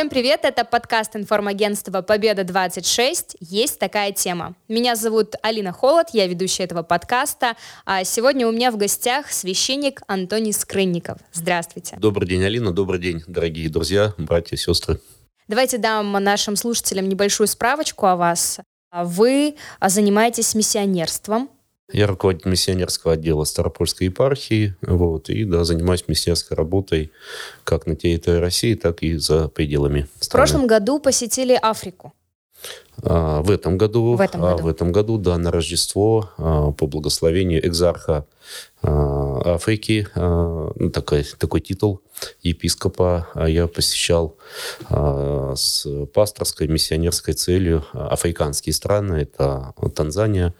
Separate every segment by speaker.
Speaker 1: Всем привет, это подкаст информагентства «Победа-26». Есть такая тема. Меня зовут Алина Холод, я ведущая этого подкаста. А сегодня у меня в гостях священник Антоний Скрынников. Здравствуйте.
Speaker 2: Добрый день, Алина, добрый день, дорогие друзья, братья, сестры.
Speaker 1: Давайте дам нашим слушателям небольшую справочку о вас. Вы занимаетесь миссионерством,
Speaker 2: я руководитель миссионерского отдела Старопольской епархии, вот, и да, занимаюсь миссионерской работой как на территории России, так и за пределами страны.
Speaker 1: В прошлом году посетили Африку.
Speaker 2: А, в этом году,
Speaker 1: в этом году.
Speaker 2: А, в этом году, да, на Рождество а, по благословению экзарха а, Африки, а, ну, такой, такой титул епископа я посещал а, с пасторской миссионерской целью африканские страны. Это Танзания,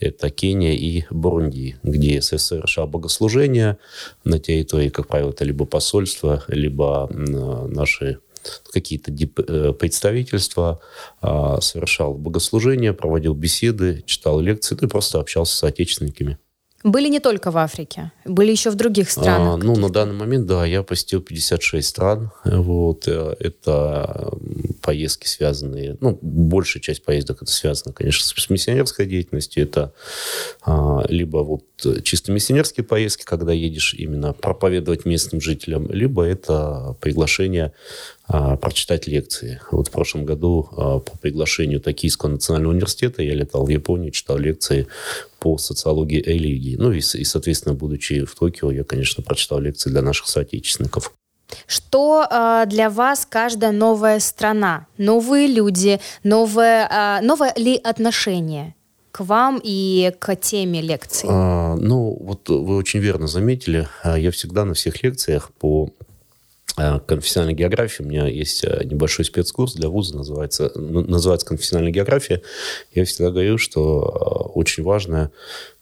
Speaker 2: это Кения и Бурунди, где совершал богослужения на территории, как правило, это либо посольства, либо наши какие-то э, представительства, совершал богослужения, проводил беседы, читал лекции, ну и просто общался с отечественниками.
Speaker 1: Были не только в Африке, были еще в других странах.
Speaker 2: А, ну, на данный момент, да, я посетил 56 стран. Вот, э, это поездки связанные, ну, большая часть поездок это связано, конечно, с миссионерской деятельностью. Это а, либо вот чисто миссионерские поездки, когда едешь именно проповедовать местным жителям, либо это приглашение а, прочитать лекции. Вот в прошлом году а, по приглашению Токийского национального университета я летал в Японию, читал лекции по социологии религии. Ну и, и, соответственно, будучи в Токио, я, конечно, прочитал лекции для наших соотечественников.
Speaker 1: Что э, для вас каждая новая страна, новые люди, новое, э, новое ли отношение? к вам и к теме лекции?
Speaker 2: А, ну, вот вы очень верно заметили. Я всегда на всех лекциях по конфессиональной географии. У меня есть э, небольшой спецкурс для вуза, называется, называется конфессиональная география. Я всегда говорю, что э, очень важно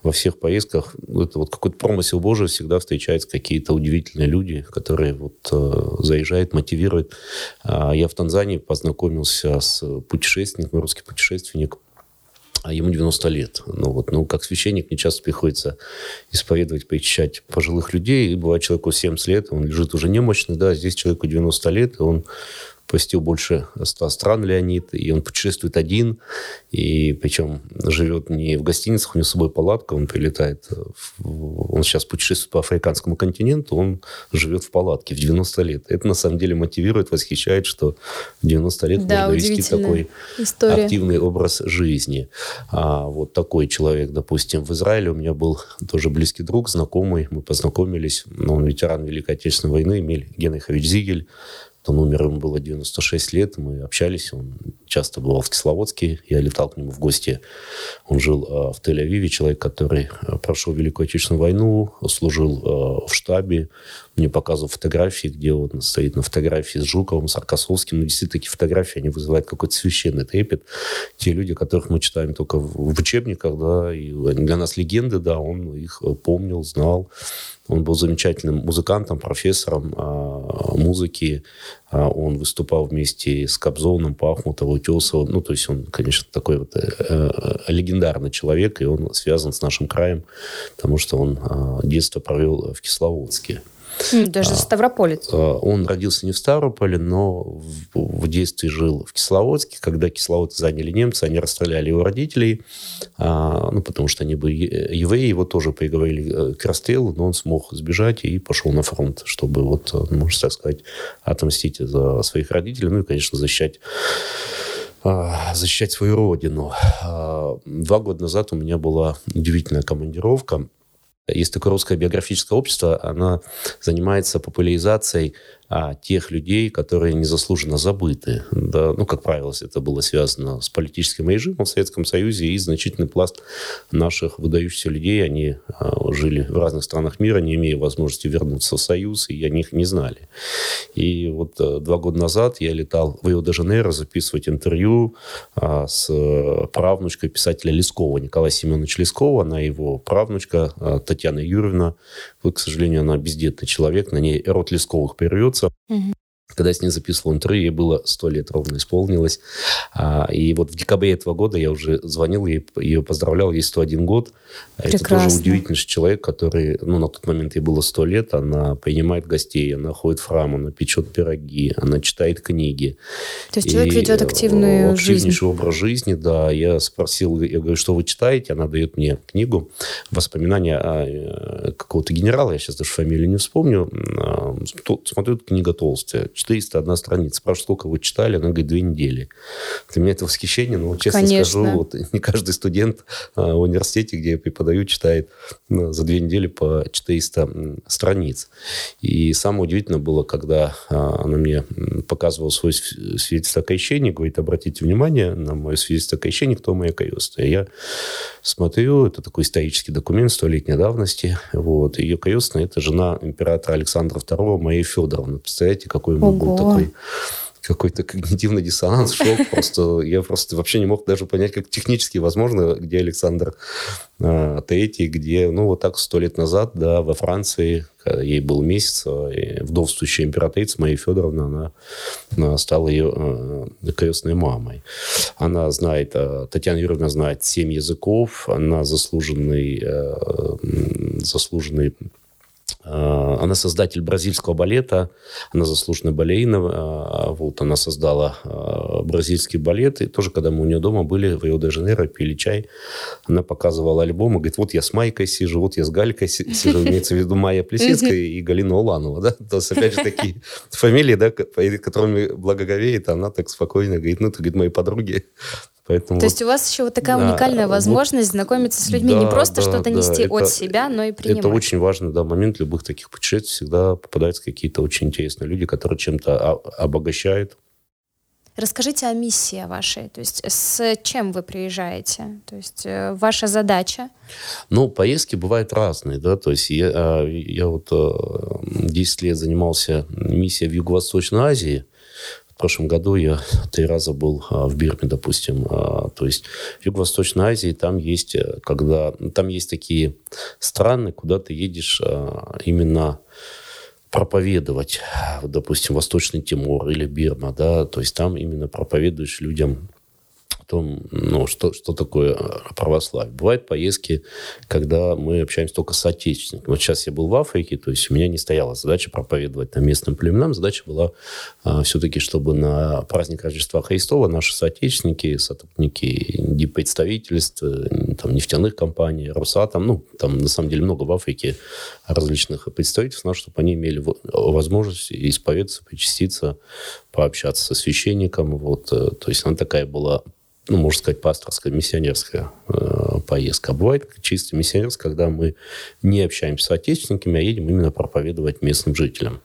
Speaker 2: во всех поездках, это вот какой-то промысел Божий, всегда встречаются какие-то удивительные люди, которые вот заезжают, мотивируют. А я в Танзании познакомился с путешественником, русский путешественник, а ему 90 лет. Ну, вот, ну, как священник, мне часто приходится исповедовать, поичать пожилых людей. И бывает человеку 70 лет, он лежит уже немощный, да, здесь человеку 90 лет, и он посетил больше 100 стран Леонид, и он путешествует один, и причем живет не в гостиницах, у него с собой палатка, он прилетает, в, он сейчас путешествует по африканскому континенту, он живет в палатке в 90 лет. Это на самом деле мотивирует, восхищает, что в 90 лет да, можно вести такой история. активный образ жизни. А вот такой человек, допустим, в Израиле у меня был тоже близкий друг, знакомый, мы познакомились, но он ветеран Великой Отечественной войны, Эмиль Генрихович Зигель, он умер, ему было 96 лет, мы общались, он часто бывал в Кисловодске, я летал к нему в гости. Он жил э, в Тель-Авиве, человек, который э, прошел Великую Отечественную войну, служил э, в штабе, мне показывал фотографии, где он стоит на фотографии с Жуковым, с Аркасовским. Ну, действительно, такие фотографии, они вызывают какой-то священный трепет. Те люди, которых мы читаем только в, учебниках, да, и для нас легенды, да, он их помнил, знал. Он был замечательным музыкантом, профессором э, музыки. Э, он выступал вместе с Кобзоном, Пахмутовым, Утесовым. Ну, то есть он, конечно, такой вот э, э, легендарный человек, и он связан с нашим краем, потому что он э, детство провел в Кисловодске.
Speaker 1: Даже а, Ставрополец.
Speaker 2: А, он родился не в Ставрополе, но в, в детстве жил в Кисловодске. Когда кисловодцы заняли немцы, они расстреляли его родителей, а, ну, потому что они были евреи. Его тоже приговорили э, к расстрелу, но он смог сбежать и пошел на фронт, чтобы, вот, э, можно так сказать, отомстить за своих родителей, ну и, конечно, защищать защищать свою родину. Два года назад у меня была удивительная командировка есть такое русское биографическое общество, оно занимается популяризацией а, тех людей, которые незаслуженно забыты. Да, ну, как правило, это было связано с политическим режимом в Советском Союзе, и значительный пласт наших выдающихся людей, они а, жили в разных странах мира, не имея возможности вернуться в Союз, и о них не знали. И вот а, два года назад я летал в Рио-де-Жанейро записывать интервью а, с правнучкой писателя Лескова, Николая Семеновича Лескова, она его правнучка а, Татьяна Юрьевна. Вот, к сожалению, она бездетный человек, на ней род Лесковых прервется. Угу. Когда я с ней записывал интервью, ей было сто лет ровно исполнилось. А, и вот в декабре этого года я уже звонил ей, ее поздравлял, ей 101 год. Прекрасно. Это тоже удивительный человек, который, ну, на тот момент ей было 100 лет, она принимает гостей, она ходит в храм, она печет пироги, она читает книги.
Speaker 1: То есть и человек ведет активную
Speaker 2: активнейший
Speaker 1: жизнь.
Speaker 2: образ жизни, да. Я спросил, я говорю, что вы читаете? Она дает мне книгу «Воспоминания э, какого-то генерала», я сейчас даже фамилию не вспомню. А, смотрю, книга толстая, 401 страница. Спрашиваю, сколько вы читали? Она говорит, две недели. Для меня это восхищение, но, честно Конечно. скажу, вот, не каждый студент а, в университете, где я преподаю, читает ну, за две недели по 400 страниц. И самое удивительное было, когда а, она мне показывала свой свидетельство о крещении, говорит, обратите внимание на мое свидетельство о крещении, кто моя крестная. Я смотрю, это такой исторический документ столетней давности. Вот. Ее крестная – это жена императора Александра II, моей Федоровны. Представляете, какой у был такой какой-то когнитивный диссонанс, шок. Просто я просто вообще не мог даже понять, как технически возможно, где Александр э, Третий, где, ну, вот так сто лет назад, да, во Франции, когда ей был месяц, и вдовствующая императрица Мария Федоровна, она, она стала ее э, крестной мамой. Она знает, э, Татьяна Юрьевна знает семь языков, она заслуженный, э, заслуженный она создатель бразильского балета, она заслуженная балерина. Э, вот, она создала э, бразильский балет. И тоже, когда мы у нее дома были в Рио-де-Жанейро, пили чай, она показывала альбом и говорит, вот я с Майкой сижу, вот я с Галькой сижу. Имеется в виду Майя Плесецкая и Галина Уланова. Да? То есть, опять же, такие фамилии, да, которыми благоговеет, она так спокойно говорит, ну, это, говорит, мои подруги.
Speaker 1: Поэтому То вот, есть у вас еще вот такая да, уникальная возможность вот, знакомиться с людьми, да, не просто да, что-то да, нести это, от себя, но и принимать.
Speaker 2: Это очень важный да, момент любых таких путешествий. Всегда попадаются какие-то очень интересные люди, которые чем-то обогащают.
Speaker 1: Расскажите о миссии вашей, то есть с чем вы приезжаете, то есть э, ваша задача?
Speaker 2: Ну, поездки бывают разные, да, то есть я, а, я вот 10 э, лет занимался миссией в Юго-Восточной Азии, в прошлом году я три раза был а, в Бирме, допустим. А, то есть Юго-Восточной Азии там есть, э, когда, там есть такие страны, куда ты едешь а, именно проповедовать, допустим, Восточный Тимор или Бирма, да, то есть там именно проповедуешь людям том, ну, что, что такое православие. Бывают поездки, когда мы общаемся только с отечественниками. Вот сейчас я был в Африке, то есть у меня не стояла задача проповедовать там местным племенам. Задача была а, все-таки, чтобы на праздник Рождества Христова наши соотечественники, сотрудники представительств, там, нефтяных компаний, Росатом, ну, там на самом деле много в Африке различных представительств, но чтобы они имели возможность исповедаться, причаститься, пообщаться со священником. Вот, э, то есть она такая была ну, можно сказать, пасторская, миссионерская э, поездка. А бывает чисто миссионерская, когда мы не общаемся с отечественниками, а едем именно проповедовать местным жителям.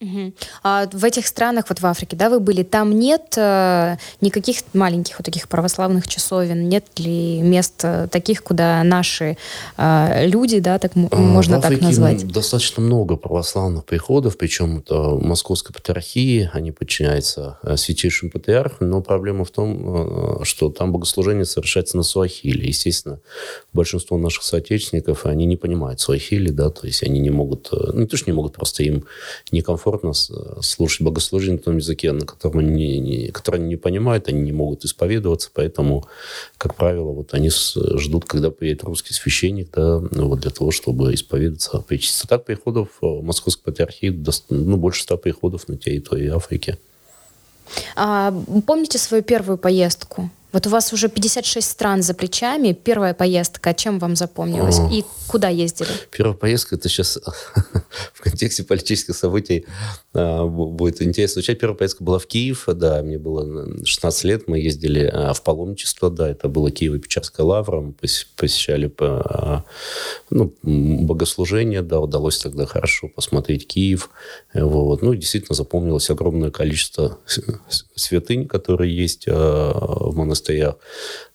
Speaker 1: Угу. А в этих странах, вот в Африке, да, вы были, там нет э, никаких маленьких вот таких православных часовен, нет ли мест э, таких, куда наши э, люди, да, так а, можно в Африке так назвать?
Speaker 2: достаточно много православных приходов, причем это Московской патриархии, они подчиняются э, святейшим патриарху, но проблема в том, э, что там богослужение совершается на суахиле. Естественно, большинство наших соотечественников, они не понимают суахили, да, то есть они не могут, ну, не то, что не могут, просто им некомфортно комфортно э, слушать богослужение на том языке, на котором они не, который они не понимают, они не могут исповедоваться, поэтому, как правило, вот они ждут, когда приедет русский священник, да, ну, вот для того, чтобы исповедаться, причаститься. Так приходов в Московской патриархии ну, больше ста приходов на территории Африки.
Speaker 1: А, помните свою первую поездку? Вот у вас уже 56 стран за плечами. Первая поездка, чем вам запомнилась? О. И куда ездили?
Speaker 2: Первая поездка, это сейчас в контексте политических событий а, будет интересно звучать. Первая поездка была в Киев, да, мне было 16 лет, мы ездили а, в паломничество, да, это было Киево-Печерская лавра, мы посещали а, ну, богослужение, да, удалось тогда хорошо посмотреть Киев, вот. Ну, действительно запомнилось огромное количество святынь, которые есть в монастыре монастырях.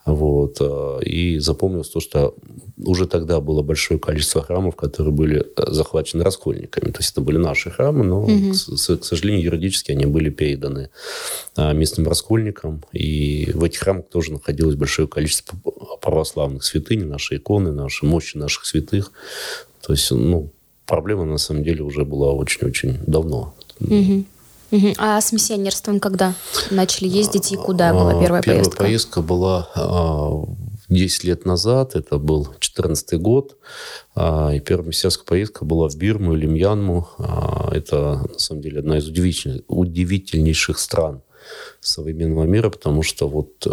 Speaker 2: Вот. Э, и запомнилось то, что уже тогда было большое количество храмов, которые были э, захвачены раскольниками. То есть это были наши храмы, но, угу. к, к сожалению, юридически они были переданы э, местным раскольникам. И в этих храмах тоже находилось большое количество православных святынь, наши иконы, наши мощи наших святых. То есть, ну, проблема на самом деле уже была очень-очень давно.
Speaker 1: Угу. Угу. А с миссионерством когда начали ездить и куда была первая,
Speaker 2: первая
Speaker 1: поездка?
Speaker 2: Первая поездка была 10 лет назад, это был 2014 год, и первая миссионерская поездка была в Бирму или Мьянму. Это, на самом деле, одна из удивительных, удивительнейших стран современного мира, потому что вот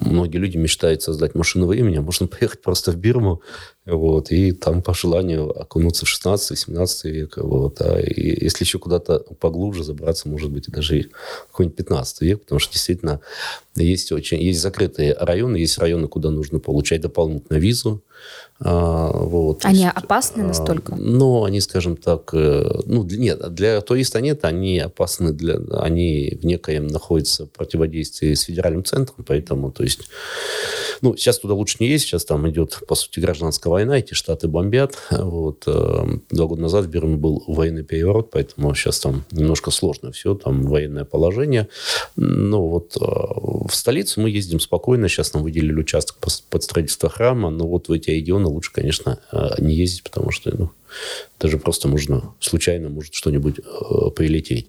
Speaker 2: многие люди мечтают создать машину времени, а можно поехать просто в Бирму, вот, и там по желанию окунуться в 16-17 век, вот, а и если еще куда-то поглубже забраться, может быть, и даже какой-нибудь 15 век, потому что действительно есть очень, есть закрытые районы, есть районы, куда нужно получать дополнительную визу,
Speaker 1: а, вот, они есть, опасны настолько?
Speaker 2: Ну, они, скажем так, э, ну, нет, для туриста нет, они опасны, для, они в некоем находятся в противодействии с федеральным центром, поэтому, то есть, ну, сейчас туда лучше не есть, сейчас там идет, по сути, гражданская война, эти штаты бомбят, вот, э, два года назад в Бирме был военный переворот, поэтому сейчас там немножко сложно все, там военное положение, ну, вот, э, в столицу мы ездим спокойно, сейчас нам выделили участок под строительство храма, но вот в эти регионы лучше, конечно, э, не ездить, потому что ну, даже просто можно случайно может что-нибудь э, прилететь.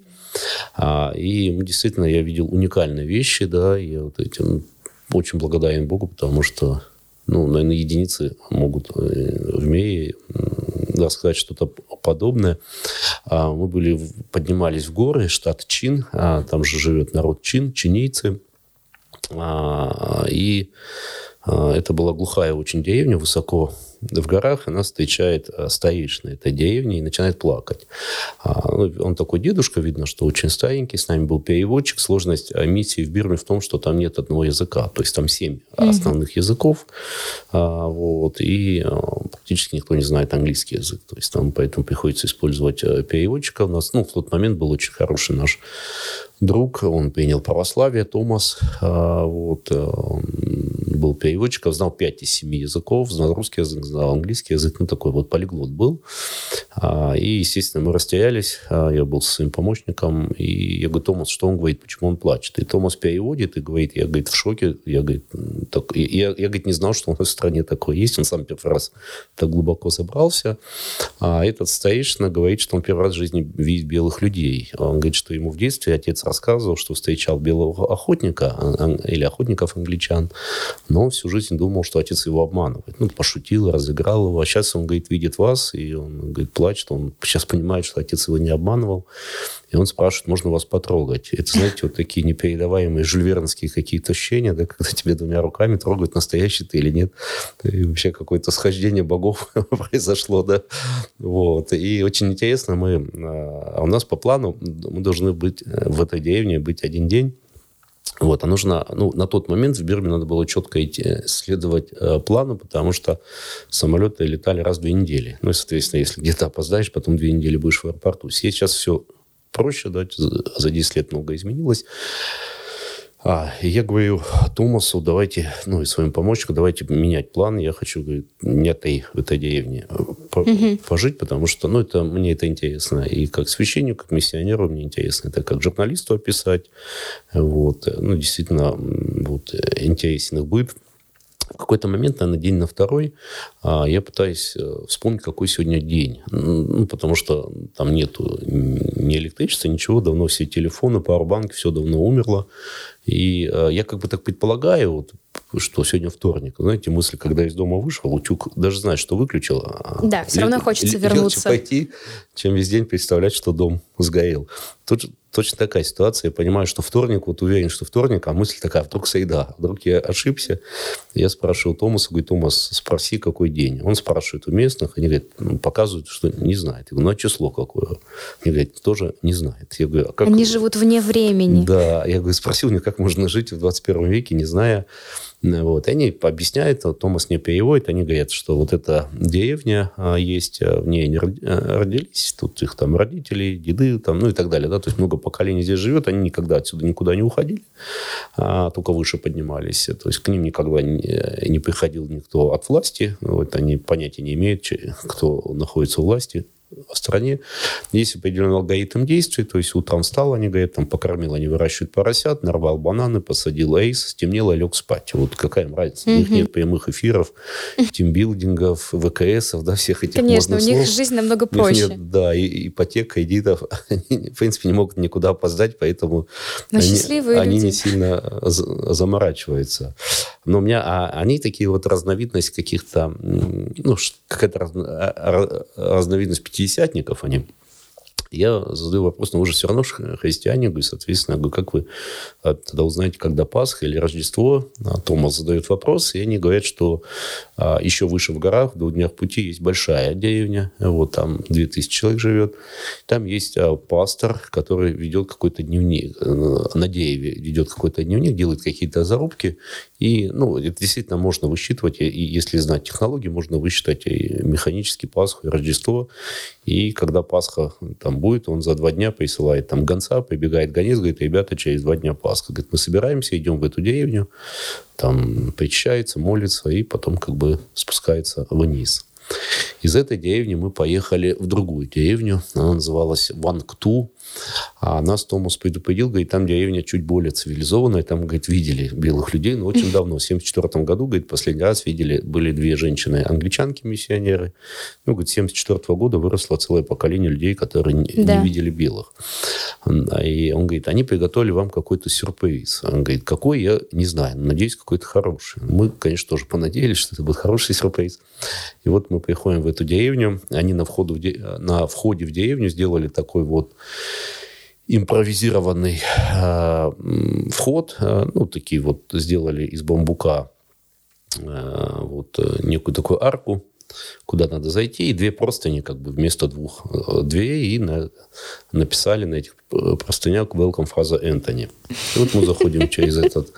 Speaker 2: А, и действительно я видел уникальные вещи, да, и вот этим очень благодарен Богу, потому что, ну, наверное, единицы могут э, в мире рассказать что-то подобное. А, мы были, поднимались в горы, штат Чин, а, там же живет народ Чин, чинийцы, а, и это была глухая очень деревня, высоко в горах, она встречает а, старейшина этой деревни и начинает плакать. А, ну, он такой дедушка, видно, что очень старенький, с нами был переводчик. Сложность миссии в Бирме в том, что там нет одного языка, то есть там семь mm-hmm. основных языков, вот, и практически никто не знает английский язык, то есть там поэтому приходится использовать переводчика. У нас, ну, в тот момент был очень хороший наш друг, он принял православие, Томас, вот, был переводчиком, знал 5 из 7 языков, знал русский язык, знал английский язык, ну, такой вот полиглот был. А, и, естественно, мы растерялись, а, я был со своим помощником, и я говорю, Томас, что он говорит, почему он плачет? И Томас переводит и говорит, я, говорит, в шоке, я, говорит, так, я, я, говорит, не знал, что у нас в стране такое есть, он сам первый раз так глубоко забрался, а этот старейшина говорит, что он первый раз в жизни видит белых людей. Он говорит, что ему в детстве отец рассказывал, что встречал белого охотника а, или охотников англичан, но он всю жизнь думал, что отец его обманывает. Ну, пошутил, разыграл его. А сейчас он, говорит, видит вас, и он, говорит, плачет. Он сейчас понимает, что отец его не обманывал. И он спрашивает, можно вас потрогать. Это, знаете, вот такие непередаваемые жульвернские какие-то ощущения, да, когда тебе двумя руками трогают, настоящий ты или нет. И вообще какое-то схождение богов произошло, да. Вот. И очень интересно, мы... А у нас по плану мы должны быть э, в этой деревне быть один день. Вот, а нужно, ну, на тот момент в Бирме надо было четко идти, следовать э, плану, потому что самолеты летали раз в две недели. Ну, и, соответственно, если где-то опоздаешь, потом две недели будешь в аэропорту. Сейчас все проще, да, за 10 лет много изменилось. А, и я говорю Томасу, давайте, ну и своим помощнику, давайте менять план. Я хочу, говорит, не этой, в этой деревне э, по, угу. пожить, потому что, ну, это, мне это интересно. И как священнику, как миссионеру мне интересно. Это как журналисту описать. Вот. Ну, действительно, вот, интересен их быт в какой-то момент, наверное, день на второй, а, я пытаюсь э, вспомнить, какой сегодня день. Ну, потому что там нету ни электричества, ничего, давно все телефоны, пауэрбанки, все давно умерло. И э, я как бы так предполагаю, вот, что сегодня вторник. Знаете, мысль, когда из дома вышел, утюг даже знает, что выключил.
Speaker 1: А да, все равно хочется вернуться.
Speaker 2: пойти, чем весь день представлять, что дом сгорел. Тут точно такая ситуация. Я понимаю, что вторник, вот уверен, что вторник, а мысль такая, вдруг среда, вдруг я ошибся. Я спрашиваю Томаса, говорю, Томас, спроси, какой день. Он спрашивает у местных, они говорят, ну, показывают, что не знает. Я говорю, ну, а число какое? Они говорят, тоже не знает. Я говорю, а как...
Speaker 1: Они живут вне времени.
Speaker 2: Да, я говорю, спросил меня, как можно жить в 21 веке, не зная вот. И они объясняют, Томас не переводит, они говорят, что вот эта деревня а, есть, а, в ней они а, родились, тут их там родители, деды, там, ну и так далее. Да? То есть много поколений здесь живет, они никогда отсюда никуда не уходили, а только выше поднимались. То есть к ним никогда не приходил никто от власти, вот, они понятия не имеют, кто находится у власти в стране. Есть определенный алгоритм действий, то есть утром встал, они говорят, там, покормил, они выращивают поросят, нарвал бананы, посадил эйс, стемнело, лег спать. Вот какая им разница? У них нет прямых эфиров, тимбилдингов, ВКСов, да, всех этих
Speaker 1: Конечно, у них слов. жизнь намного проще. Нет,
Speaker 2: да, и, ипотека, кредитов, они, в принципе, не могут никуда опоздать, поэтому
Speaker 1: Но они,
Speaker 2: они не сильно заморачиваются. Но у меня, а они такие вот разновидность каких-то, ну, какая-то раз, а, разновидность пятидесятников они. Я задаю вопрос, но вы же все равно христиане, говорю, соответственно, говорю, как вы а, тогда узнаете, когда Пасха или Рождество? А Томас задает вопрос, и они говорят, что а, еще выше в горах, в двух днях пути, есть большая деревня, вот там 2000 человек живет. Там есть а, пастор, который ведет какой-то дневник, э, на дереве ведет какой-то дневник, делает какие-то зарубки, и, ну, это действительно можно высчитывать, и если знать технологии, можно высчитать и механически Пасху, и Рождество. И когда Пасха там будет, он за два дня присылает там гонца, прибегает гонец, говорит, ребята, через два дня Пасха. Говорит, мы собираемся, идем в эту деревню, там причащается, молится, и потом как бы спускается вниз. Из этой деревни мы поехали в другую деревню. Она называлась Вангту. А нас Томас предупредил, говорит, там деревня чуть более цивилизованная, там, говорит, видели белых людей, но очень давно, в 74 году, говорит, последний раз видели, были две женщины-англичанки-миссионеры. Ну, говорит, с 74 года выросло целое поколение людей, которые да. не видели белых. И он говорит, они приготовили вам какой-то сюрприз. Он говорит, какой, я не знаю, надеюсь, какой-то хороший. Мы, конечно, тоже понадеялись, что это будет хороший сюрприз. И вот мы приходим в эту деревню, они на, входу в де... на входе в деревню сделали такой вот импровизированный э, вход, э, ну, такие вот сделали из бамбука э, вот э, некую такую арку, куда надо зайти, и две простыни как бы вместо двух э, дверей, и на, написали на этих э, простынях welcome фраза Энтони. И вот мы заходим через этот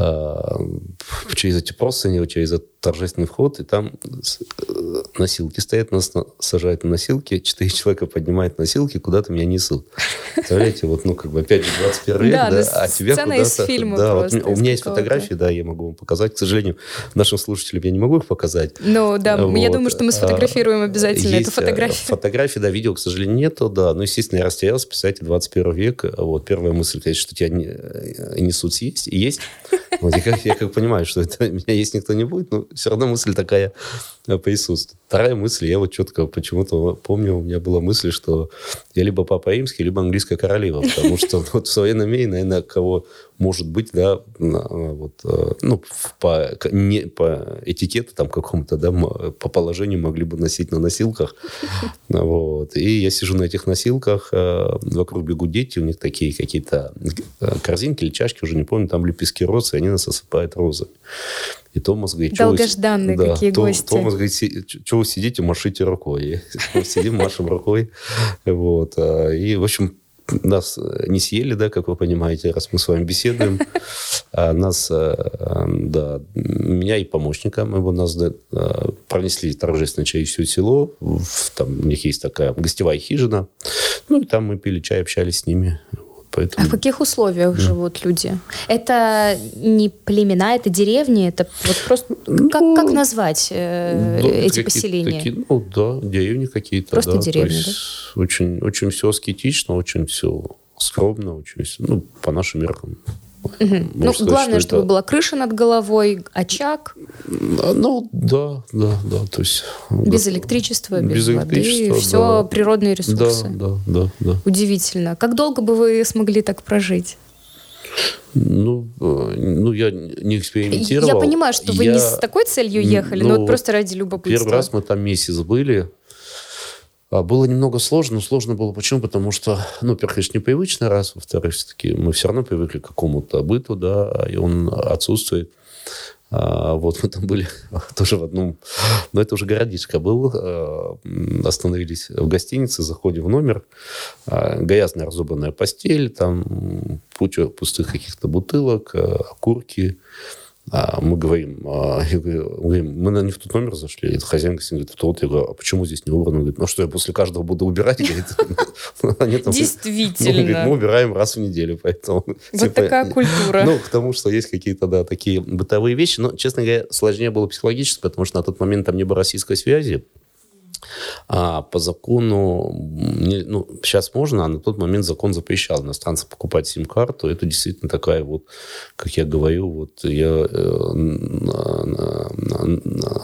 Speaker 2: через эти простыни, через этот торжественный вход, и там э, носилки стоят, нас сажают на носилки, четыре человека поднимают носилки, куда-то меня несут. Представляете, вот, ну, как бы, опять же, 21 век, да, да а тебя куда-то... из
Speaker 1: фильма
Speaker 2: да, вот, у меня есть фотографии, да, я могу вам показать. К сожалению, нашим слушателям я не могу их показать.
Speaker 1: Ну, да, вот. я думаю, что мы сфотографируем обязательно
Speaker 2: есть
Speaker 1: эту фотографию.
Speaker 2: Фотографии, да, видео, к сожалению, нету, да. Ну, естественно, я растерялся, писать 21 век. Вот, первая мысль, конечно, что тебя э, несут есть, и есть. Я, как, я как понимаю, что это меня есть никто не будет, но все равно мысль такая присутствует. Вторая мысль, я вот четко почему-то помню, у меня была мысль, что я либо папа римский, либо английская королева, потому что вот в современном мире, наверное, кого может быть, да, вот, э, ну, по, не, по этикету там какому-то, да, по положению могли бы носить на носилках. Вот. И я сижу на этих носилках, э, вокруг бегут дети, у них такие какие-то корзинки или чашки, уже не помню, там лепестки роз, и они нас осыпают розами. И Томас говорит...
Speaker 1: Долгожданные
Speaker 2: вы,
Speaker 1: какие
Speaker 2: да,
Speaker 1: гости.
Speaker 2: Томас говорит, что вы сидите, машите рукой. Сидим, машем рукой. Вот. А, и, в общем, нас не съели, да, как вы понимаете, раз мы с вами беседуем. А нас, э, да, меня и помощника моего нас да, пронесли торжественно через все село. Там у них есть такая гостевая хижина. Ну, и там мы пили чай, общались с ними.
Speaker 1: Поэтому... А в каких условиях да. живут люди? Это не племена, это деревни, это вот просто ну, как, как назвать э, да, эти поселения?
Speaker 2: Такие, ну да, деревни какие-то.
Speaker 1: Просто
Speaker 2: да,
Speaker 1: деревни, да?
Speaker 2: Очень, очень все аскетично, очень все скромно, очень все, ну по нашим меркам
Speaker 1: Угу. Ну, сказать, главное, что чтобы это... была крыша над головой, очаг.
Speaker 2: Ну, да, да, да. То есть,
Speaker 1: без электричества, без, без электричества, воды. Все да. природные ресурсы.
Speaker 2: Да, да, да, да.
Speaker 1: Удивительно. Как долго бы вы смогли так прожить?
Speaker 2: Ну, э, ну, я не экспериментировал.
Speaker 1: Я понимаю, что вы я... не с такой целью ехали, ну, но вот просто ради любопытства.
Speaker 2: Первый раз мы там месяц были. А, было немного сложно, но сложно было почему? Потому что, ну, во-первых, конечно, непривычно раз, во-вторых, все-таки мы все равно привыкли к какому-то быту, да, и он отсутствует. А, вот мы там были тоже в одном, но это уже городишко был, а, остановились в гостинице, заходим в номер, а, грязная разобранная постель, там куча пустых каких-то бутылок, окурки, а мы говорим, а, я говорю, мы, говорим, мы не в тот номер зашли. И хозяин говорит, в тот. Я говорю, а почему здесь не убрано? Он говорит, ну что, я после каждого буду убирать?
Speaker 1: Действительно.
Speaker 2: Мы убираем раз в неделю, поэтому...
Speaker 1: Вот такая культура.
Speaker 2: Ну, к тому, что есть какие-то, да, такие бытовые вещи. Но, честно говоря, сложнее было психологически, потому что на тот момент там не было российской связи. А по закону, ну, сейчас можно, а на тот момент закон запрещал иностранцам покупать сим-карту. Это действительно такая вот, как я говорю, вот я, э,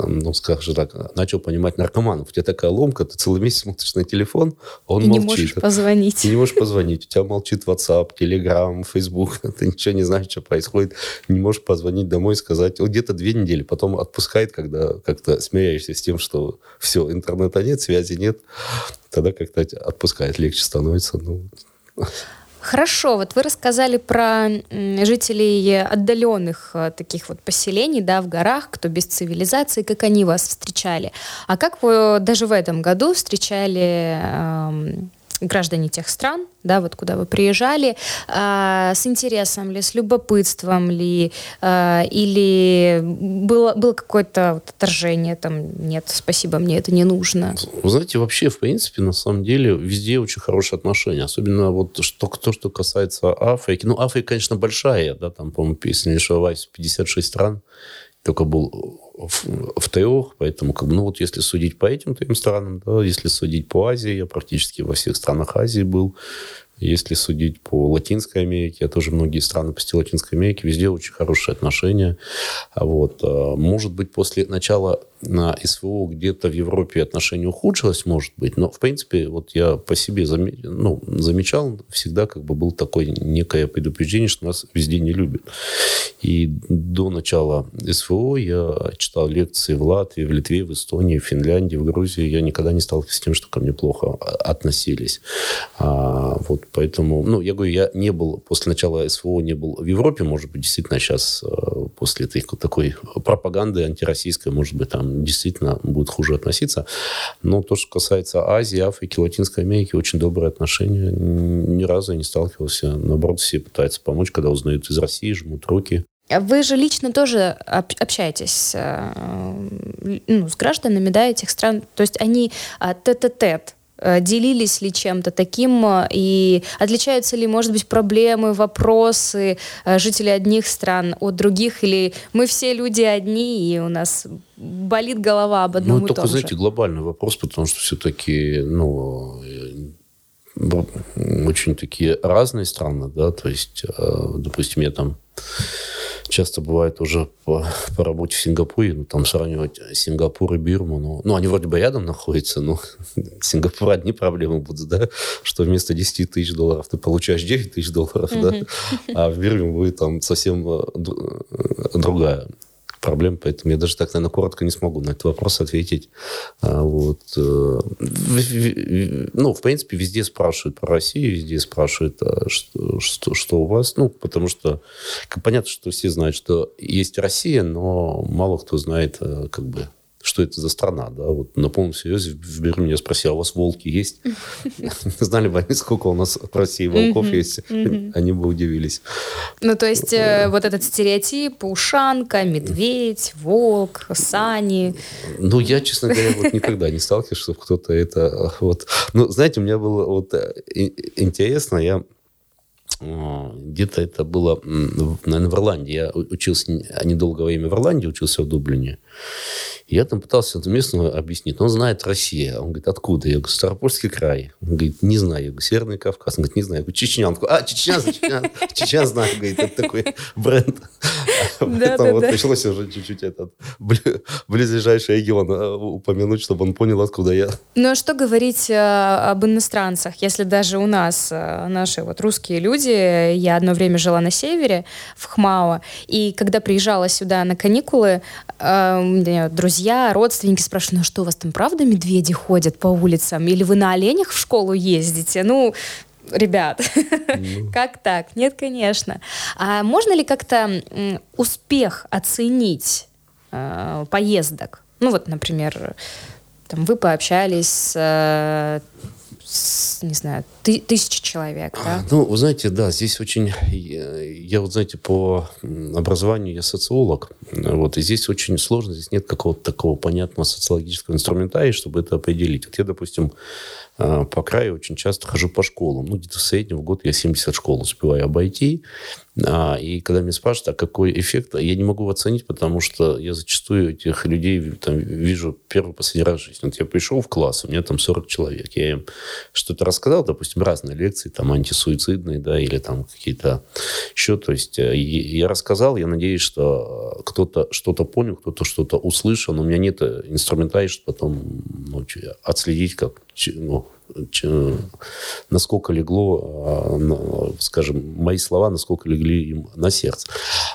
Speaker 2: ну, скажем так, начал понимать наркоманов. У тебя такая ломка, ты целый месяц смотришь на телефон, а он
Speaker 1: И
Speaker 2: молчит.
Speaker 1: не можешь позвонить.
Speaker 2: Ты не можешь позвонить. У тебя молчит WhatsApp, Telegram, Facebook. Ты ничего не знаешь, что происходит. Не можешь позвонить домой и сказать. Где-то две недели. Потом отпускает, когда как-то смеяешься с тем, что все, интернет интернета нет, связи нет, тогда как-то отпускает, легче становится. Ну.
Speaker 1: Хорошо, вот вы рассказали про жителей отдаленных э, таких вот поселений, да, в горах, кто без цивилизации, как они вас встречали. А как вы даже в этом году встречали эм, граждане тех стран, да, вот куда вы приезжали, э, с интересом ли, с любопытством ли, э, или было, было какое-то вот отторжение, там, нет, спасибо, мне это не нужно?
Speaker 2: Вы знаете, вообще, в принципе, на самом деле, везде очень хорошие отношения, особенно вот что, то, что касается Африки. Ну, Африка, конечно, большая, да, там, по-моему, если не ошибаюсь, 56 стран, только был в, в трех, поэтому, как бы, ну вот если судить по этим трем странам, да, если судить по Азии, я практически во всех странах Азии был, если судить по Латинской Америке, я тоже многие страны посетил Латинской Америки, везде очень хорошие отношения. Вот. А, может быть, после начала на СВО где-то в Европе отношение ухудшилось, может быть, но, в принципе, вот я по себе зам... ну, замечал, всегда как бы был такое некое предупреждение, что нас везде не любят. И до начала СВО я читал лекции в Латвии, в Литве, в Эстонии, в Финляндии, в Грузии. Я никогда не сталкивался с тем, что ко мне плохо относились. А, вот поэтому, ну, я говорю, я не был, после начала СВО не был в Европе, может быть, действительно сейчас э, после этой, такой пропаганды антироссийской, может быть, там действительно будет хуже относиться. Но то, что касается Азии, Африки, Латинской Америки, очень добрые отношения. Ни разу я не сталкивался. Наоборот, все пытаются помочь, когда узнают из России, жмут руки.
Speaker 1: А вы же лично тоже общаетесь э, ну, с гражданами да, этих стран, то есть они а, тет-а-тет Э, делились ли чем-то таким э, и отличаются ли, может быть, проблемы, вопросы э, жителей одних стран от других, или мы все люди одни, и у нас болит голова об одном
Speaker 2: ну,
Speaker 1: и
Speaker 2: только,
Speaker 1: том
Speaker 2: знаете,
Speaker 1: же?
Speaker 2: глобальный вопрос, потому что все-таки, ну, очень такие разные страны, да, то есть, допустим, я там часто бывает уже по, по работе в Сингапуре, ну, там сравнивать Сингапур и Бирму, ну, ну, они вроде бы рядом находятся, но Сингапур одни проблемы будут, да, что вместо 10 тысяч долларов ты получаешь 9 тысяч долларов, да, а в Бирме будет там совсем э, э, другая проблем, поэтому я даже так, наверное, коротко не смогу на этот вопрос ответить. А, вот. Э, ну, в принципе, везде спрашивают про Россию, везде спрашивают, а что, что, что у вас. Ну, потому что понятно, что все знают, что есть Россия, но мало кто знает, э, как бы, что это за страна, да, вот на полном серьезе в Берлине я спросил, а у вас волки есть? Знали бы они, сколько у нас в России волков есть, они бы удивились.
Speaker 1: Ну, то есть э, вот этот стереотип, ушанка, медведь, волк, сани.
Speaker 2: Ну, я, честно говоря, вот никогда не сталкивался, чтобы кто-то это вот... Ну, знаете, у меня было вот э, интересно, я где-то это было, наверное, в Ирландии. Я учился недолгое время в Ирландии, учился в Дублине. Я там пытался местному объяснить, он знает Россия. Он говорит, откуда? Я говорю, Старопольский край. Он говорит, не знаю. Я говорю, Северный Кавказ. Он говорит, не знаю. Я говорю, Чечня. Он такой, а, Чечня, Чечня, Чечня знаю. Говорит, это такой бренд. Поэтому вот пришлось уже чуть-чуть этот близлежащий регион э, упомянуть, чтобы он понял, откуда я.
Speaker 1: Ну, а что говорить э, об иностранцах, если даже у нас э, наши вот русские люди, я одно время жила на севере, в Хмао, и когда приезжала сюда на каникулы, друзья друзья, родственники спрашивают, ну а что, у вас там правда медведи ходят по улицам? Или вы на оленях в школу ездите? Ну, ребят, ну. как так? Нет, конечно. А можно ли как-то успех оценить э, поездок? Ну вот, например, там вы пообщались с э, не знаю, ты, тысячи человек, да?
Speaker 2: Ну, вы знаете, да, здесь очень... Я вот, знаете, по образованию я социолог, вот, и здесь очень сложно, здесь нет какого-то такого понятного социологического инструментария, чтобы это определить. Вот я, допустим, а, по краю очень часто хожу по школам. Ну, где-то в среднем в год я 70 школ успеваю обойти. А, и когда меня спрашивают, а какой эффект, я не могу оценить, потому что я зачастую этих людей там, вижу первый последний раз в жизни. Вот я пришел в класс, у меня там 40 человек. Я им что-то рассказал, допустим, разные лекции, там антисуицидные, да, или там какие-то еще. То есть э, я рассказал, я надеюсь, что кто-то что-то понял, кто-то что-то услышал, но у меня нет инструментария, чтобы потом ну, отследить, как ну, насколько легло, а, скажем, мои слова, насколько легли им на сердце.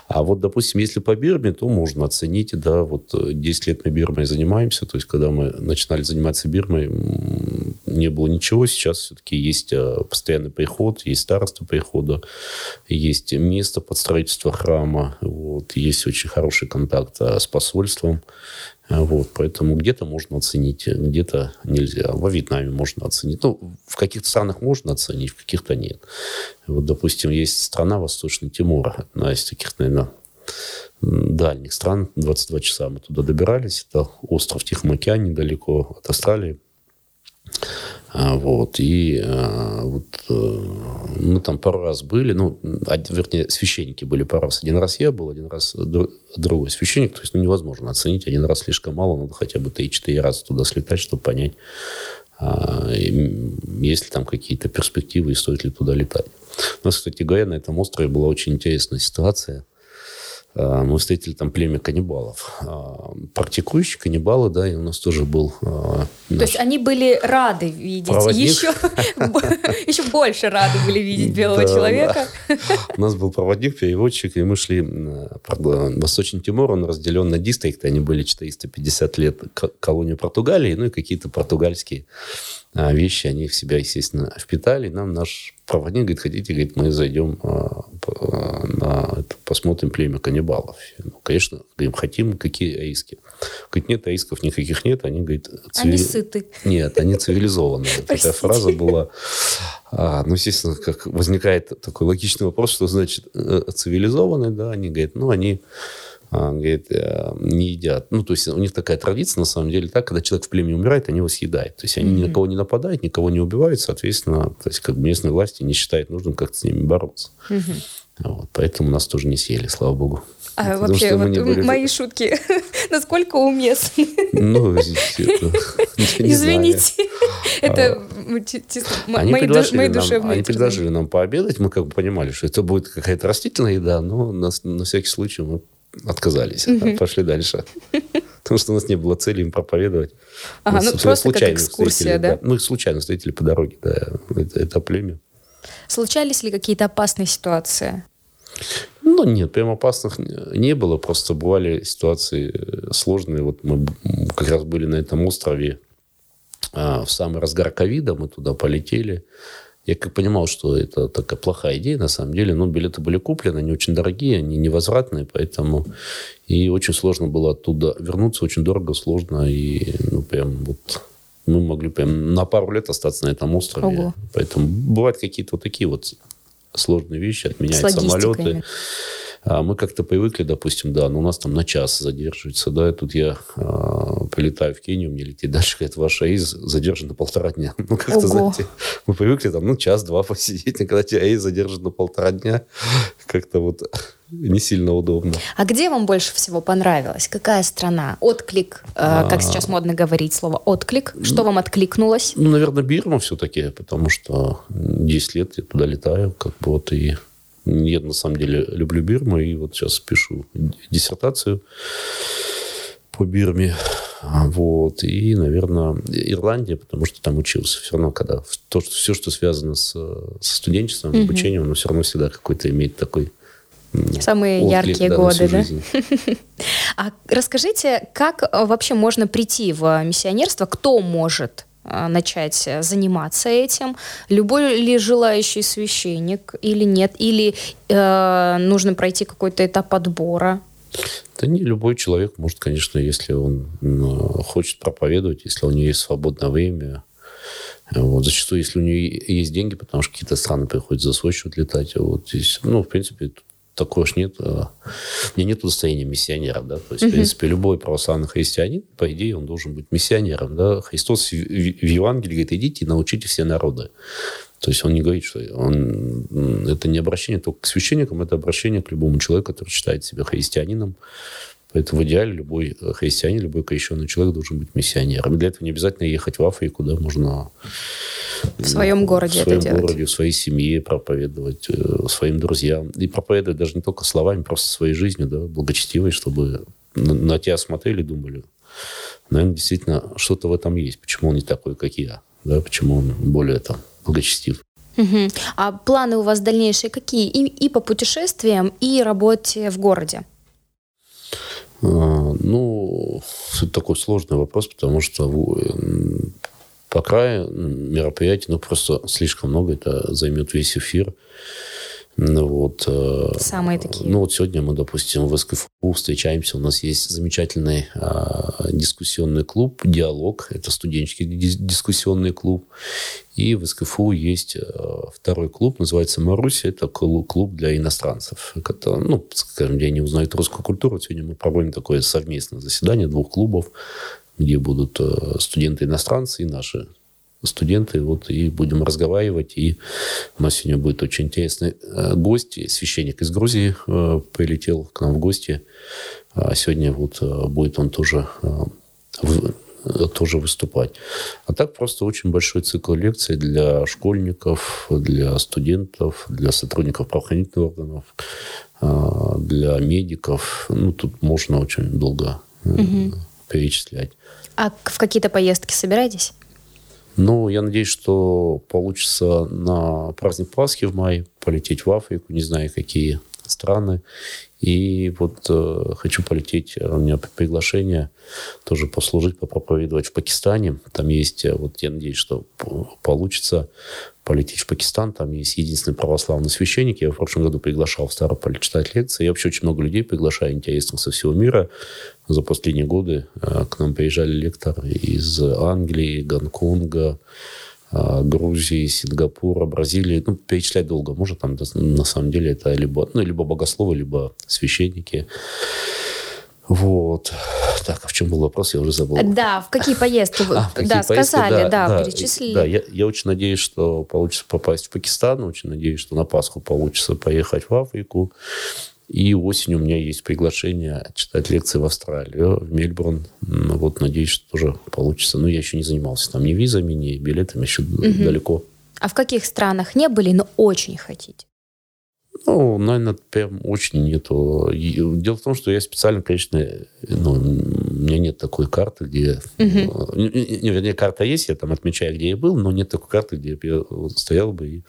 Speaker 2: А вот, допустим, если по Бирме, то можно оценить, да, вот 10 лет мы Бирмой занимаемся, то есть когда мы начинали заниматься Бирмой, не было ничего, сейчас все-таки есть а, постоянный приход, есть староста прихода, есть место под строительство храма, вот, есть очень хороший контакт а, с посольством, вот, поэтому где-то можно оценить, где-то нельзя. Во Вьетнаме можно оценить. Ну, в каких-то странах можно оценить, в каких-то нет. Вот, допустим, есть страна Восточный Тимур, одна из таких, наверное, дальних стран. 22 часа мы туда добирались. Это остров Тихом океане, недалеко от Австралии. А, вот, и а, вот э, мы там пару раз были, ну, вернее, священники были пару раз. Один раз я был, один раз другой священник. То есть, ну, невозможно оценить. Один раз слишком мало, надо хотя бы 3-4 раза туда слетать, чтобы понять, а, есть ли там какие-то перспективы и стоит ли туда летать. У нас, кстати говоря, на этом острове была очень интересная ситуация. Мы встретили там племя каннибалов. А, практикующие каннибалы, да, и у нас тоже был
Speaker 1: наш... То есть они были рады видеть, проводник. еще, еще больше рады были видеть белого человека.
Speaker 2: У нас был проводник, переводчик, и мы шли Восточный Тимур, он разделен на дистрикты, они были 450 лет колонию Португалии, ну и какие-то португальские вещи они в себя, естественно, впитали. Нам наш проводник говорит, хотите, говорит, мы зайдем на это, посмотрим племя каннибалов. Ну, конечно, говорим, хотим, какие аиски. Говорит, нет, аисков никаких нет. Они, говорит,
Speaker 1: цивили... Они сыты.
Speaker 2: Нет, они цивилизованные. Такая фраза была. А, ну, естественно, как возникает такой логичный вопрос, что значит э, цивилизованные, да, они говорят, ну, они говорит, э, не едят. Ну, то есть у них такая традиция, на самом деле, так, когда человек в племени умирает, они его съедают. То есть они mm-hmm. ни на кого не нападают, никого не убивают, соответственно, то есть как бы местные власти не считают нужным как-то с ними бороться. Mm-hmm. Вот, поэтому нас тоже не съели, слава богу.
Speaker 1: А Потому вообще, вот были... мои шутки, насколько уместны? Ну, Извините. Это
Speaker 2: мои душевные Они предложили нам пообедать, мы как бы понимали, что это будет какая-то растительная еда, но на всякий случай мы отказались, угу. пошли дальше. Потому что у нас не было цели им проповедовать.
Speaker 1: Ага, мы, ну просто как экскурсия, да?
Speaker 2: да? Мы их случайно встретили по дороге, да, это, это племя.
Speaker 1: Случались ли какие-то опасные ситуации?
Speaker 2: Ну, нет, прям опасных не было. Просто бывали ситуации э, сложные. Вот мы как раз были на этом острове а, в самый разгар ковида. Мы туда полетели. Я как понимал, что это такая плохая идея, на самом деле. Но билеты были куплены, они очень дорогие, они невозвратные, поэтому... И очень сложно было оттуда вернуться, очень дорого, сложно. И ну, прям вот мы могли прям на пару лет остаться на этом острове. Ого. Поэтому бывают какие-то вот такие вот сложные вещи, отменяют самолеты. А мы как-то привыкли, допустим, да, но у нас там на час задерживается, да, и тут я а, прилетаю в Кению, мне летит дальше, говорит, ваша ЭИЗ задержан на полтора дня. Ну, как-то, знаете, мы привыкли там, ну, час-два посидеть, а когда тебя ЭИЗ задержан на полтора дня, как-то вот не сильно удобно.
Speaker 1: А где вам больше всего понравилось? Какая страна? Отклик, э, а... как сейчас модно говорить слово отклик. Что вам откликнулось?
Speaker 2: Ну, наверное, Бирма все-таки, потому что 10 лет я туда летаю, как бы вот и я на самом деле люблю Бирму, и вот сейчас пишу диссертацию по Бирме. Вот. И, наверное, Ирландия, потому что там учился. Все равно, когда то, что, все, что связано с, со студенчеством, угу. обучением, оно все равно всегда какой-то имеет такой
Speaker 1: Самые отклик, яркие да, годы, да? А расскажите, как вообще можно прийти в миссионерство? Кто может начать заниматься этим. Любой ли желающий священник или нет? Или э, нужно пройти какой-то этап отбора?
Speaker 2: Да не любой человек может, конечно, если он хочет проповедовать, если у него есть свободное время. Вот. Зачастую, если у него есть деньги, потому что какие-то страны приходят за счет летать. Вот здесь, ну, в принципе, такого ж нет. Э, у меня нет удостоверения миссионера, да. То есть, в принципе, любой православный христианин, по идее, он должен быть миссионером, да. Христос в Евангелии говорит, идите и научите все народы. То есть он не говорит, что он, это не обращение только к священникам, это обращение к любому человеку, который считает себя христианином. Поэтому в идеале любой христианин, любой крещенный человек должен быть миссионером. И для этого не обязательно ехать в Африку, да, можно
Speaker 1: в своем городе
Speaker 2: в своем
Speaker 1: это делать.
Speaker 2: городе, в своей семье проповедовать, э, своим друзьям. И проповедовать даже не только словами, просто своей жизнью, да, благочестивой, чтобы на, на тебя смотрели, думали, наверное, действительно что-то в этом есть. Почему он не такой, как я? Да, почему он более там благочестив?
Speaker 1: Угу. А планы у вас дальнейшие какие? И, и по путешествиям, и работе в городе?
Speaker 2: А, ну, это такой сложный вопрос, потому что по краю мероприятий, ну, просто слишком много, это займет весь эфир. Ну, вот,
Speaker 1: э, Самые такие.
Speaker 2: Ну, вот сегодня мы, допустим, в СКФУ встречаемся. У нас есть замечательный а, дискуссионный клуб «Диалог». Это студенческий дискуссионный клуб. И в СКФУ есть а, второй клуб, называется «Маруси». Это клуб для иностранцев. Это, ну, скажем, где они узнают русскую культуру. Сегодня мы проводим такое совместное заседание двух клубов где будут э, студенты-иностранцы и наши студенты, вот, и будем разговаривать. И у нас сегодня будет очень интересный э, гость, священник из Грузии э, прилетел к нам в гости. А сегодня вот будет он тоже, тоже выступать. А так просто очень большой цикл лекций для школьников, для студентов, для сотрудников правоохранительных органов, для медиков. Ну, тут можно очень долго угу. перечислять.
Speaker 1: А в какие-то поездки собираетесь?
Speaker 2: Ну, я надеюсь, что получится на праздник Пасхи в мае полететь в Африку, не знаю, какие страны. И вот э, хочу полететь, у меня приглашение тоже послужить, попроповедовать в Пакистане. Там есть, э, вот я надеюсь, что получится полететь в Пакистан. Там есть единственный православный священник. Я в прошлом году приглашал в Ставрополь читать лекции. Я вообще очень много людей приглашаю, интересных со всего мира. За последние годы э, к нам приезжали лекторы из Англии, Гонконга, э, Грузии, Сингапура, Бразилии. Ну, перечислять долго можно. Там на самом деле это либо, ну, либо богословы, либо священники. Вот. Так, а в чем был вопрос, я уже забыл.
Speaker 1: Да, в какие поездки вы а, какие да, поездки, сказали, да, да, перечислили.
Speaker 2: Да, я, я очень надеюсь, что получится попасть в Пакистан, очень надеюсь, что на Пасху получится поехать в Африку. И осенью у меня есть приглашение читать лекции в Австралию, в Мельбурн. Ну, вот, надеюсь, что тоже получится. Но я еще не занимался там ни визами, ни билетами, еще угу. далеко.
Speaker 1: А в каких странах не были, но очень хотите?
Speaker 2: Ну, наверное, прям очень нету. Дело в том, что я специально, конечно, ну, у меня нет такой карты, где... Угу. Не, вернее, карта есть, я там отмечаю, где я был, но нет такой карты, где я стоял бы и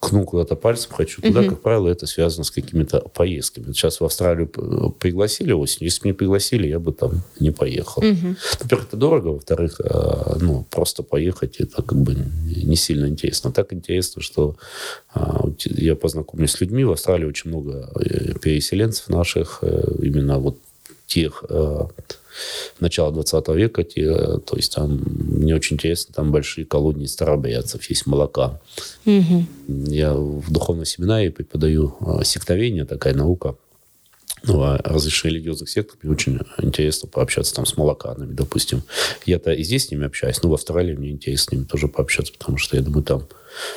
Speaker 2: ткнул куда-то пальцем, хочу туда, угу. как правило, это связано с какими-то поездками. Сейчас в Австралию пригласили осенью. Если бы не пригласили, я бы там не поехал. Угу. Во-первых, это дорого. Во-вторых, а, ну, просто поехать, это как бы не сильно интересно. Так интересно, что а, я познакомлюсь с людьми. В Австралии очень много э, переселенцев наших, э, именно вот тех начала 20 века, те, то есть там мне очень интересно, там большие колонии старобрядцев, есть молока. Угу. Я в духовном семинаре преподаю а, сектовение, такая наука, ну, а различных религиозных сектах мне очень интересно пообщаться там с молоканами, допустим. Я-то и здесь с ними общаюсь, но в Австралии мне интересно с ними тоже пообщаться, потому что я думаю, там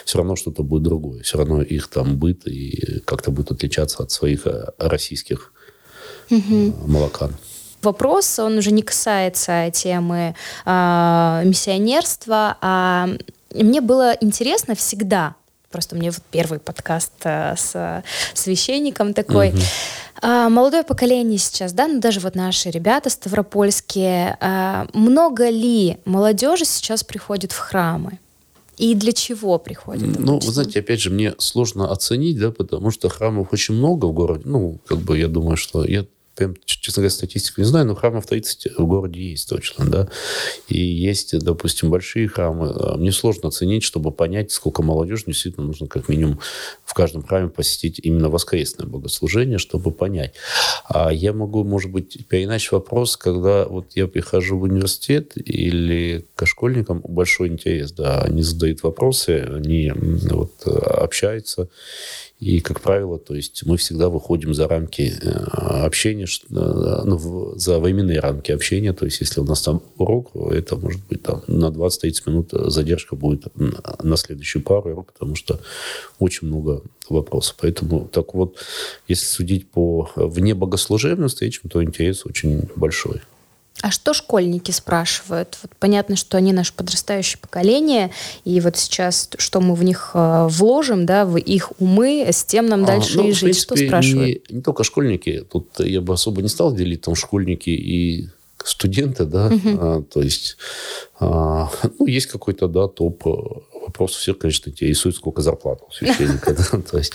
Speaker 2: все равно что-то будет другое. Все равно их там быт и как-то будет отличаться от своих а, российских угу. молокан
Speaker 1: вопрос, он уже не касается темы э, миссионерства, а мне было интересно всегда, просто мне вот первый подкаст э, с священником такой, угу. Uh, молодое поколение сейчас, да, ну даже вот наши ребята ставропольские, uh, много ли молодежи сейчас приходит в храмы? И для чего приходит?
Speaker 2: Ну, вы знаете, опять же, мне сложно оценить, да, потому что храмов очень много в городе. Ну, как бы я думаю, что я прям, честно говоря, статистику не знаю, но храмов 30 в городе есть точно, да. И есть, допустим, большие храмы. А мне сложно оценить, чтобы понять, сколько молодежи действительно нужно как минимум в каждом храме посетить именно воскресное богослужение, чтобы понять. А я могу, может быть, переиначить вопрос, когда вот я прихожу в университет или к школьникам большой интерес, да, они задают вопросы, они вот общаются, И, как правило, то есть мы всегда выходим за рамки э, общения, э, ну, за временные рамки общения. То есть если у нас там урок, это может быть там на 20-30 минут задержка будет на следующую пару урок, потому что очень много вопросов. Поэтому так вот, если судить по вне богослужебным встречам, то интерес очень большой.
Speaker 1: А что школьники спрашивают? Вот понятно, что они наше подрастающее поколение, и вот сейчас, что мы в них э, вложим, да, в их умы, с тем нам а, дальше а, ну, и жить. Принципе, что спрашивают?
Speaker 2: Не, не только школьники, тут я бы особо не стал делить там школьники и студенты, да, угу. а, то есть, а, ну, есть какой-то, да, топ вопрос всех, конечно, интересует, сколько зарплат у священника. То есть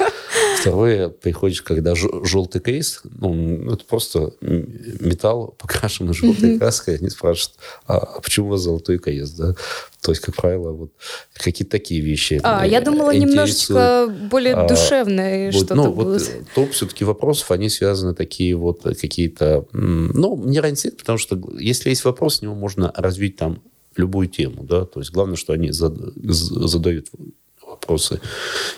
Speaker 2: второе, приходишь, когда желтый кейс, ну, это просто металл, покрашенный желтой краской, они спрашивают, а, а почему у вас золотой кейс, да? То есть, как правило, вот какие-то такие вещи.
Speaker 1: А, я думала, немножечко более а, душевные вот, что-то
Speaker 2: ну, Вот, топ все-таки вопросов, они связаны такие вот какие-то... Ну, не раньше, потому что если есть вопрос, с него можно развить там любую тему, да, то есть главное, что они задают вопросы.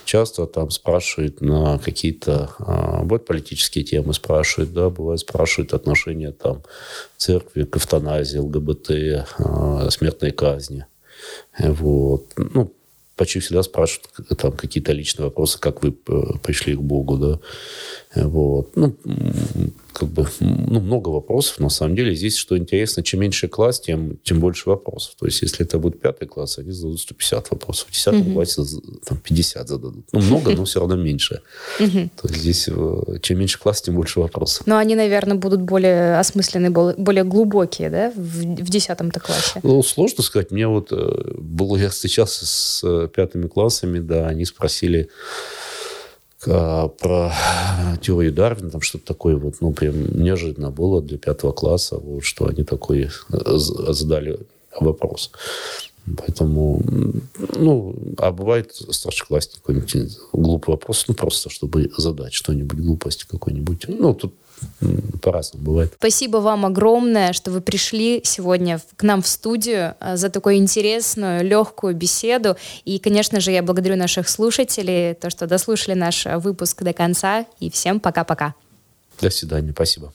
Speaker 2: Часто там спрашивают на какие-то, а, вот политические темы спрашивают, да, бывает спрашивают отношения там церкви к эвтаназии, ЛГБТ, а, смертной казни. Вот. Ну, почти всегда спрашивают там какие-то личные вопросы, как вы э, пришли к Богу, да. Вот. Ну, как бы, ну, много вопросов, на самом деле. Здесь, что интересно, чем меньше класс, тем, тем больше вопросов. То есть, если это будет пятый класс, они зададут 150 вопросов. В десятом mm-hmm. классе там, 50 зададут. Ну, много, но все равно меньше. Mm-hmm. То есть, здесь, э, чем меньше класс, тем больше вопросов.
Speaker 1: Но они, наверное, будут более осмысленные, более глубокие, да, в десятом-то классе?
Speaker 2: Ну, сложно сказать. Мне вот э, было, я встречался с э, пятыми классами, да, они спросили, а, про теорию Дарвина, там что-то такое вот, ну, прям неожиданно было для пятого класса, вот, что они такой э, задали вопрос. Поэтому, ну, а бывает старшеклассник какой-нибудь глупый вопрос, ну, просто чтобы задать что-нибудь, глупость какой-нибудь. Ну, тут по-разному бывает.
Speaker 1: Спасибо вам огромное, что вы пришли сегодня к нам в студию а, за такую интересную, легкую беседу. И, конечно же, я благодарю наших слушателей, то, что дослушали наш выпуск до конца. И всем пока-пока.
Speaker 2: До свидания. Спасибо.